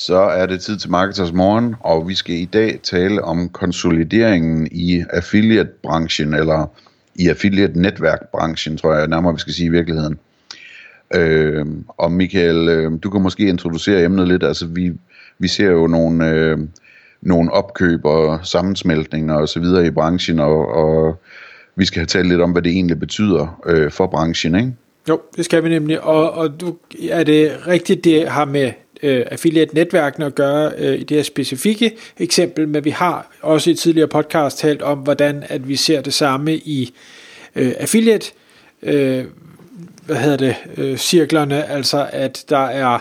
Så er det tid til Marketers Morgen, og vi skal i dag tale om konsolideringen i affiliate-branchen, eller i affiliate-netværk-branchen, tror jeg nærmere, vi skal sige i virkeligheden. Øh, og Michael, øh, du kan måske introducere emnet lidt. Altså, vi, vi ser jo nogle, øh, nogle opkøb og sammensmeltninger og så videre i branchen, og, og vi skal have talt lidt om, hvad det egentlig betyder øh, for branchen, ikke? Jo, det skal vi nemlig. Og, og du, er det rigtigt, det har med øh, affiliate-netværkene at gøre øh, i det her specifikke eksempel, men vi har også i tidligere podcast talt om, hvordan at vi ser det samme i øh, affiliate øh, hvad hedder det, øh, cirklerne, altså at der er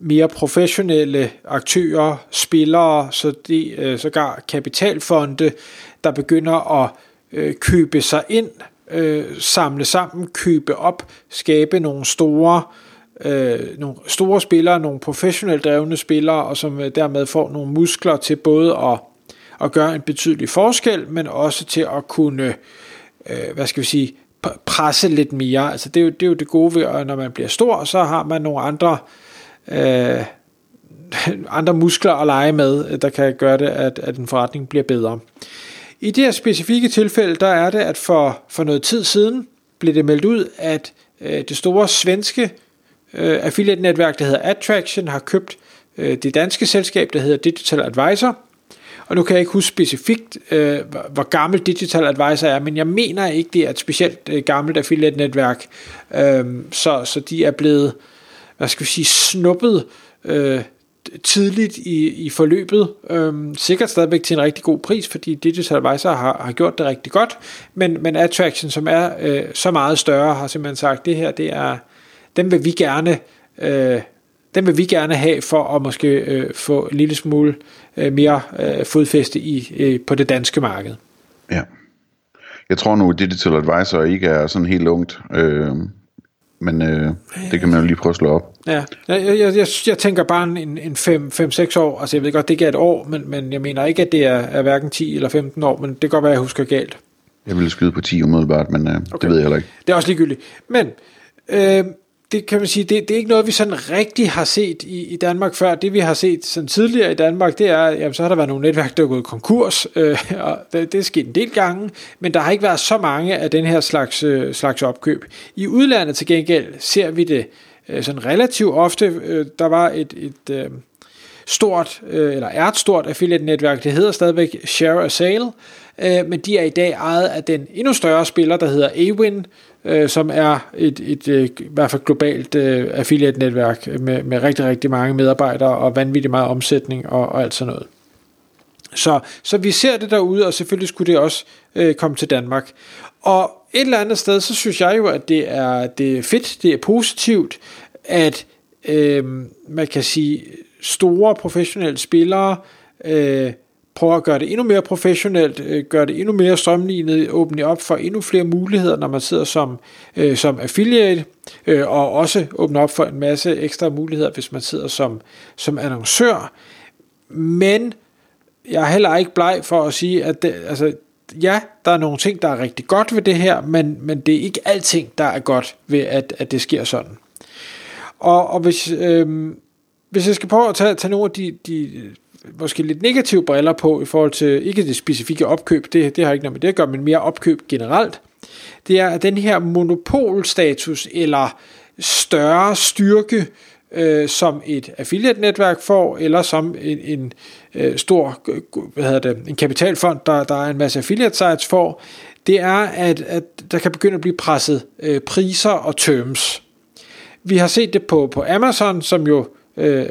mere professionelle aktører, spillere, så de øh, sågar kapitalfonde, der begynder at øh, købe sig ind, øh, samle sammen, købe op, skabe nogle store øh, Øh, nogle store spillere, nogle professionelt drevne spillere, og som øh, dermed får nogle muskler til både at, at gøre en betydelig forskel, men også til at kunne, øh, hvad skal vi sige, presse lidt mere. Altså det er jo det, er jo det gode ved, at når man bliver stor, så har man nogle andre øh, andre muskler at lege med, der kan gøre det, at, at en forretning bliver bedre. I det her specifikke tilfælde, der er det, at for, for noget tid siden blev det meldt ud, at øh, det store svenske øh, affiliate-netværk, der hedder Attraction, har købt øh, det danske selskab, der hedder Digital Advisor. Og nu kan jeg ikke huske specifikt, øh, hvor gammel Digital Advisor er, men jeg mener ikke, det er et specielt øh, gammelt affiliate-netværk. Øh, så, så de er blevet, hvad skal vi sige, snuppet øh, tidligt i, i forløbet. Øhm, sikkert stadigvæk til en rigtig god pris, fordi Digital Advisor har, har gjort det rigtig godt, men, men Attraction, som er øh, så meget større, har simpelthen sagt, det her, det er, dem vil vi gerne, øh, dem vil vi gerne have for at måske øh, få en lille smule øh, mere øh, fodfæste i øh, på det danske marked. Ja. Jeg tror nu, at Digital Advisor ikke er sådan helt ungt. Øh, men øh, det kan man jo lige prøve at slå op. Ja, jeg, jeg, jeg, jeg tænker bare en, en 5-6 år, altså jeg ved godt, det ikke er et år, men, men jeg mener ikke, at det er, er hverken 10 eller 15 år, men det kan godt være, at jeg husker galt. Jeg ville skyde på 10 umiddelbart, men øh, okay. det ved jeg heller ikke. Det er også ligegyldigt. Men øh, det kan man sige, det, det er ikke noget, vi sådan rigtig har set i, i Danmark før. Det vi har set sådan tidligere i Danmark, det er, jamen, så har der været nogle netværk, der er gået konkurs, øh, og det, det er sket en del gange, men der har ikke været så mange af den her slags, øh, slags opkøb. I udlandet til gengæld ser vi det øh, sådan relativt ofte. Øh, der var et, et øh, stort, øh, eller er et stort affiliate-netværk, det hedder stadigvæk Share a Sale, øh, men de er i dag ejet af den endnu større spiller, der hedder Awin, øh, som er et, et, et i hvert fald globalt øh, affiliate-netværk med, med rigtig, rigtig mange medarbejdere og vanvittig meget omsætning og, og alt sådan noget. Så, så vi ser det derude, og selvfølgelig skulle det også øh, komme til Danmark. Og et eller andet sted, så synes jeg jo, at det er, det er fedt, det er positivt, at øh, man kan sige, store professionelle spillere øh, prøver at gøre det endnu mere professionelt, øh, gøre det endnu mere strømlignet, åbne op for endnu flere muligheder, når man sidder som, øh, som affiliate, øh, og også åbne op for en masse ekstra muligheder, hvis man sidder som, som annoncør. Men jeg er heller ikke bleg for at sige, at det, altså, ja, der er nogle ting, der er rigtig godt ved det her, men, men det er ikke alting, der er godt ved, at, at det sker sådan. Og, og hvis, øh, hvis jeg skal prøve at tage, tage nogle af de, de måske lidt negative briller på i forhold til, ikke det specifikke opkøb, det, det har ikke noget med det at gøre, men mere opkøb generelt, det er den her monopolstatus eller større styrke, øh, som et affiliate-netværk får, eller som en, en øh, stor hvad hedder det, en kapitalfond, der, der er en masse affiliate sites får, det er, at, at der kan begynde at blive presset øh, priser og terms. Vi har set det på, på Amazon, som jo øh,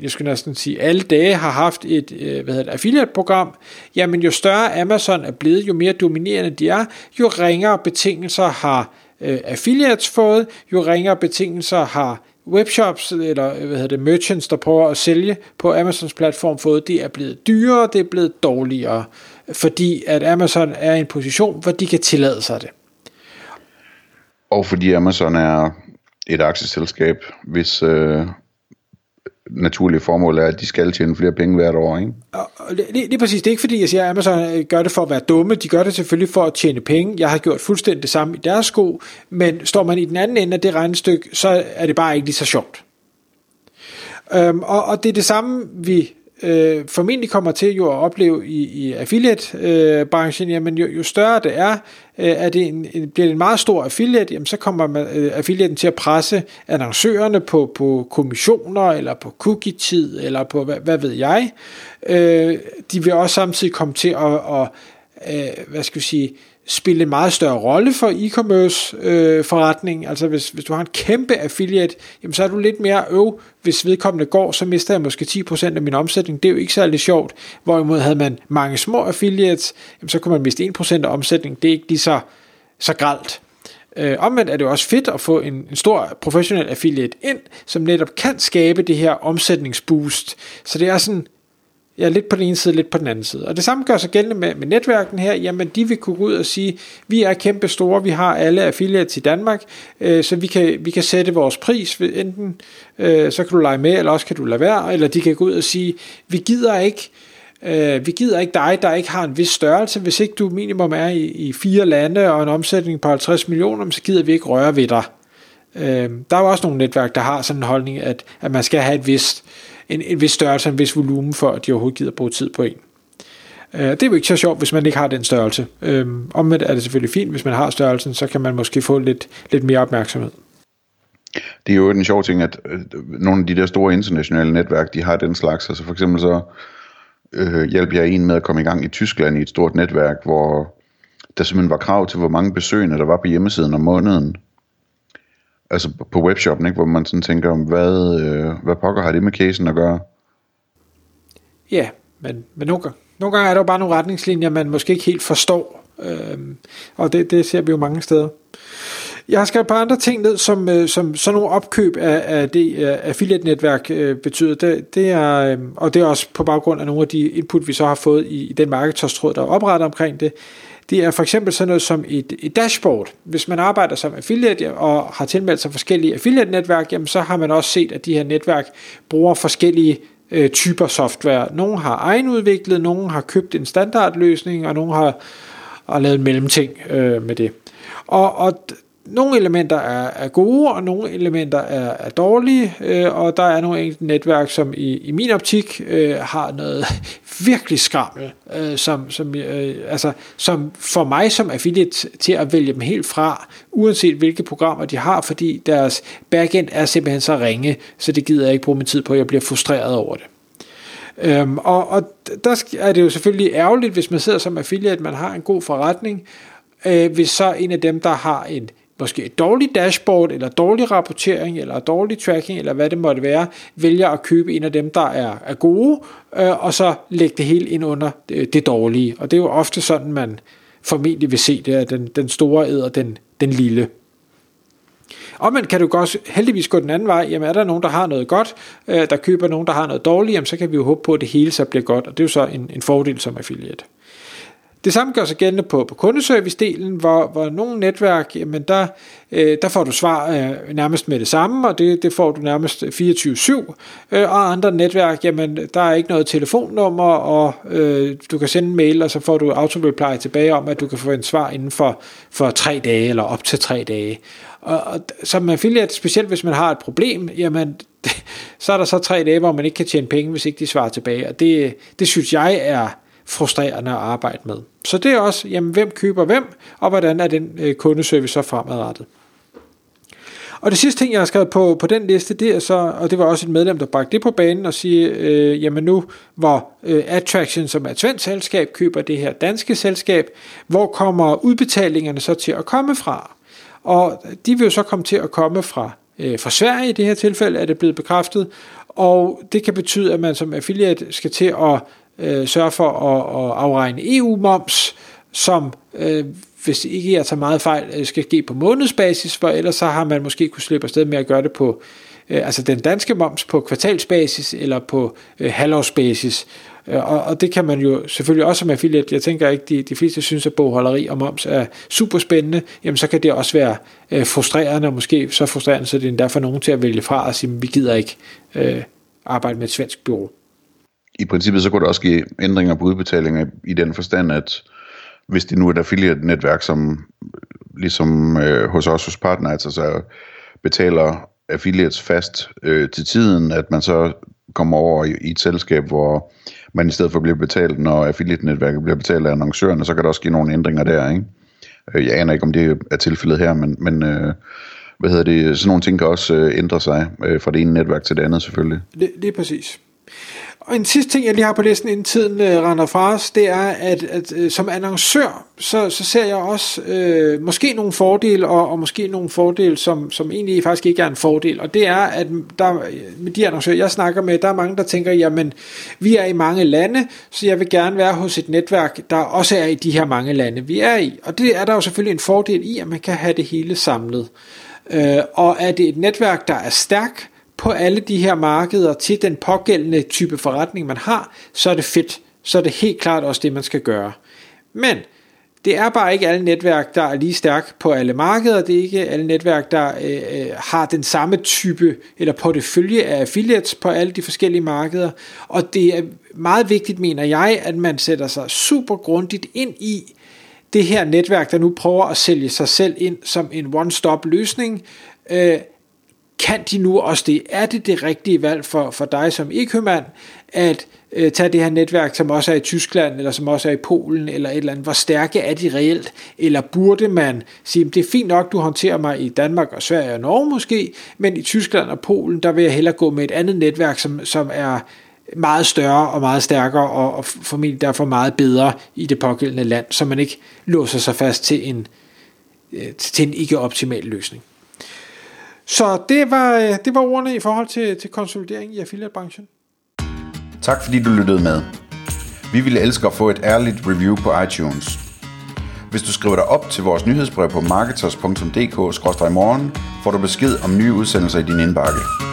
jeg skulle næsten sige, alle dage har haft et øh, hvad hedder det, affiliate-program, jamen jo større Amazon er blevet, jo mere dominerende de er, jo ringere betingelser har øh, affiliates fået, jo ringere betingelser har webshops, eller øh, hvad hedder det, merchants, der prøver at sælge på Amazons platform, fået, det er blevet dyrere, det er blevet dårligere, fordi at Amazon er i en position, hvor de kan tillade sig det. Og fordi Amazon er et aktieselskab, hvis øh, naturlige formål er, at de skal tjene flere penge hvert år, ikke? Lige, lige det, det, er præcis. Det er ikke fordi, jeg siger, at Amazon øh, gør det for at være dumme. De gør det selvfølgelig for at tjene penge. Jeg har gjort fuldstændig det samme i deres sko. Men står man i den anden ende af det regnestykke, så er det bare ikke lige så sjovt. Øhm, og, og det er det samme, vi øh, formentlig kommer til jo at opleve i, i affiliate-branchen, øh, jamen jo, jo større det er, øh, er det en, en, bliver det en meget stor affiliate, jamen så kommer man, øh, affiliaten til at presse annoncørerne på, på kommissioner, eller på cookie-tid, eller på hvad, hvad ved jeg. Øh, de vil også samtidig komme til at, at øh, hvad skal vi sige, spille en meget større rolle for e-commerce øh, forretning. Altså hvis, hvis du har en kæmpe affiliate, jamen så er du lidt mere øv. Hvis vedkommende går, så mister jeg måske 10% af min omsætning. Det er jo ikke særlig sjovt. Hvorimod havde man mange små affiliates, jamen så kunne man miste 1% af omsætning. Det er ikke lige så, så gralt. Øh, omvendt er det også fedt at få en, en stor professionel affiliate ind, som netop kan skabe det her omsætningsboost. Så det er sådan Ja, lidt på den ene side, lidt på den anden side. Og det samme gør sig gældende med, med netværken her. Jamen, de vil kunne gå ud og sige, vi er kæmpe store, vi har alle affiliates i Danmark, øh, så vi kan, vi kan sætte vores pris. Enten øh, så kan du lege med, eller også kan du lade være. Eller de kan gå ud og sige, vi gider ikke, øh, vi gider ikke dig, der ikke har en vis størrelse. Hvis ikke du minimum er i, i fire lande og en omsætning på 50 millioner, så gider vi ikke røre ved dig. Øh, der er jo også nogle netværk, der har sådan en holdning, at, at man skal have et vist en, en vis størrelse, en vis volumen, for at de overhovedet gider bruge tid på en. Uh, det er jo ikke så sjovt, hvis man ikke har den størrelse. Uh, omvendt er det selvfølgelig fint, hvis man har størrelsen, så kan man måske få lidt, lidt mere opmærksomhed. Det er jo en sjov ting, at øh, nogle af de der store internationale netværk, de har den slags. Altså for eksempel så øh, hjalp jeg en med at komme i gang i Tyskland i et stort netværk, hvor der simpelthen var krav til, hvor mange besøgende der var på hjemmesiden om måneden altså på webshoppen, ikke? hvor man sådan tænker, hvad, øh, hvad pokker har det med casen at gøre? Ja, men, men nogle, gange, nogle gange er der jo bare nogle retningslinjer, man måske ikke helt forstår, øh, og det, det ser vi jo mange steder. Jeg har skrevet et par andre ting ned, som, øh, som sådan nogle opkøb af, af det øh, affiliate-netværk øh, betyder. Det, det er, øh, og det er også på baggrund af nogle af de input, vi så har fået i, i den markedsråd, der er oprettet omkring det. Det er for eksempel sådan noget som et, et dashboard. Hvis man arbejder som affiliate og har tilmeldt sig forskellige affiliate-netværk, jamen så har man også set, at de her netværk bruger forskellige øh, typer software. Nogle har egenudviklet, nogle har købt en standardløsning, og nogle har, har lavet en mellemting øh, med det. Og, og nogle elementer er, er gode, og nogle elementer er, er dårlige, øh, og der er nogle enkelte netværk, som i, i min optik øh, har noget virkelig skrammel, øh, som, som, øh, altså, som for mig som affiliate til at vælge dem helt fra, uanset hvilke programmer de har, fordi deres backend er simpelthen så ringe, så det gider jeg ikke bruge min tid på, jeg bliver frustreret over det. Øhm, og, og der er det jo selvfølgelig ærgerligt, hvis man sidder som affiliate, man har en god forretning, øh, hvis så en af dem, der har en måske et dårligt dashboard, eller dårlig rapportering, eller dårlig tracking, eller hvad det måtte være, vælger at købe en af dem, der er, er gode, øh, og så lægge det hele ind under det, det dårlige. Og det er jo ofte sådan, man formentlig vil se det, at den, den store æder den, den lille. Og man kan du godt heldigvis gå den anden vej. Jamen er der nogen, der har noget godt, øh, der køber nogen, der har noget dårligt, jamen, så kan vi jo håbe på, at det hele så bliver godt. Og det er jo så en, en fordel som affiliate. Det samme gør sig gældende på, på kundeservice-delen, hvor, hvor nogle netværk, jamen der, øh, der får du svar øh, nærmest med det samme, og det, det får du nærmest 24-7. Øh, og andre netværk, jamen der er ikke noget telefonnummer, og øh, du kan sende en mail, og så får du auto-reply tilbage om, at du kan få en svar inden for, for tre dage, eller op til tre dage. Og, og som affiliate, specielt hvis man har et problem, jamen så er der så tre dage, hvor man ikke kan tjene penge, hvis ikke de svarer tilbage. Og det, det synes jeg er frustrerende at arbejde med. Så det er også, jamen, hvem køber hvem, og hvordan er den øh, kundeservice så fremadrettet. Og det sidste ting, jeg har skrevet på, på den liste, det er så, og det var også et medlem, der bragte det på banen og sige, øh, jamen nu, hvor øh, Attraction, som er et svensk selskab, køber det her danske selskab, hvor kommer udbetalingerne så til at komme fra? Og de vil jo så komme til at komme fra, øh, fra Sverige i det her tilfælde, er det blevet bekræftet, og det kan betyde, at man som affiliate skal til at øh, sørge for at, at afregne EU-moms, som øh, hvis ikke jeg tager meget fejl, øh, skal ske på månedsbasis, for ellers så har man måske kunne slippe afsted med at gøre det på øh, altså den danske moms på kvartalsbasis eller på øh, halvårsbasis. Øh, og, og det kan man jo selvfølgelig også som affiliate, jeg tænker ikke, de, de fleste synes, at bogholderi og moms er super spændende, jamen så kan det også være øh, frustrerende, og måske så frustrerende, så det er endda for nogen til at vælge fra og sige, vi gider ikke øh, arbejde med et svensk bureau. I princippet så kunne der også ske ændringer på udbetalinger i den forstand, at hvis det nu er et affiliate-netværk, som ligesom øh, hos os hos partner, altså så betaler affiliates fast øh, til tiden, at man så kommer over i, i et selskab, hvor man i stedet for bliver betalt, når affiliate-netværket bliver betalt af annoncørerne, så kan der også ske nogle ændringer der, ikke? Øh, jeg aner ikke, om det er tilfældet her, men, men øh, hvad hedder det, sådan nogle ting kan også øh, ændre sig øh, fra det ene netværk til det andet selvfølgelig. Det, det er præcis. Og en sidste ting, jeg lige har på listen, inden tiden øh, render fra os, det er, at, at øh, som annoncør, så, så ser jeg også øh, måske nogle fordele, og, og måske nogle fordele, som, som egentlig faktisk ikke er en fordel. Og det er, at der, med de annoncører, jeg snakker med, der er mange, der tænker, jamen, vi er i mange lande, så jeg vil gerne være hos et netværk, der også er i de her mange lande, vi er i. Og det er der jo selvfølgelig en fordel i, at man kan have det hele samlet. Øh, og er det et netværk, der er stærkt, på alle de her markeder til den pågældende type forretning, man har, så er det fedt. Så er det helt klart også det, man skal gøre. Men det er bare ikke alle netværk, der er lige stærk på alle markeder. Det er ikke alle netværk, der øh, øh har den samme type eller portefølje af affiliates på alle de forskellige markeder. Og det er meget vigtigt, mener jeg, at man sætter sig super grundigt ind i det her netværk, der nu prøver at sælge sig selv ind som en one-stop løsning. Øh, kan de nu også det? Er det det rigtige valg for, for dig som e-købmand, at øh, tage det her netværk, som også er i Tyskland, eller som også er i Polen, eller et eller andet? Hvor stærke er de reelt? Eller burde man sige, det er fint nok, du håndterer mig i Danmark og Sverige og Norge måske, men i Tyskland og Polen, der vil jeg hellere gå med et andet netværk, som, som er meget større og meget stærkere, og, og formentlig derfor meget bedre i det pågældende land, så man ikke låser sig fast til en, øh, til en ikke optimal løsning. Så det var, øh, det var ordene i forhold til, til konsolidering i affiliate-branchen. Tak fordi du lyttede med. Vi ville elske at få et ærligt review på iTunes. Hvis du skriver dig op til vores nyhedsbrev på marketers.dk-morgen, får du besked om nye udsendelser i din indbakke.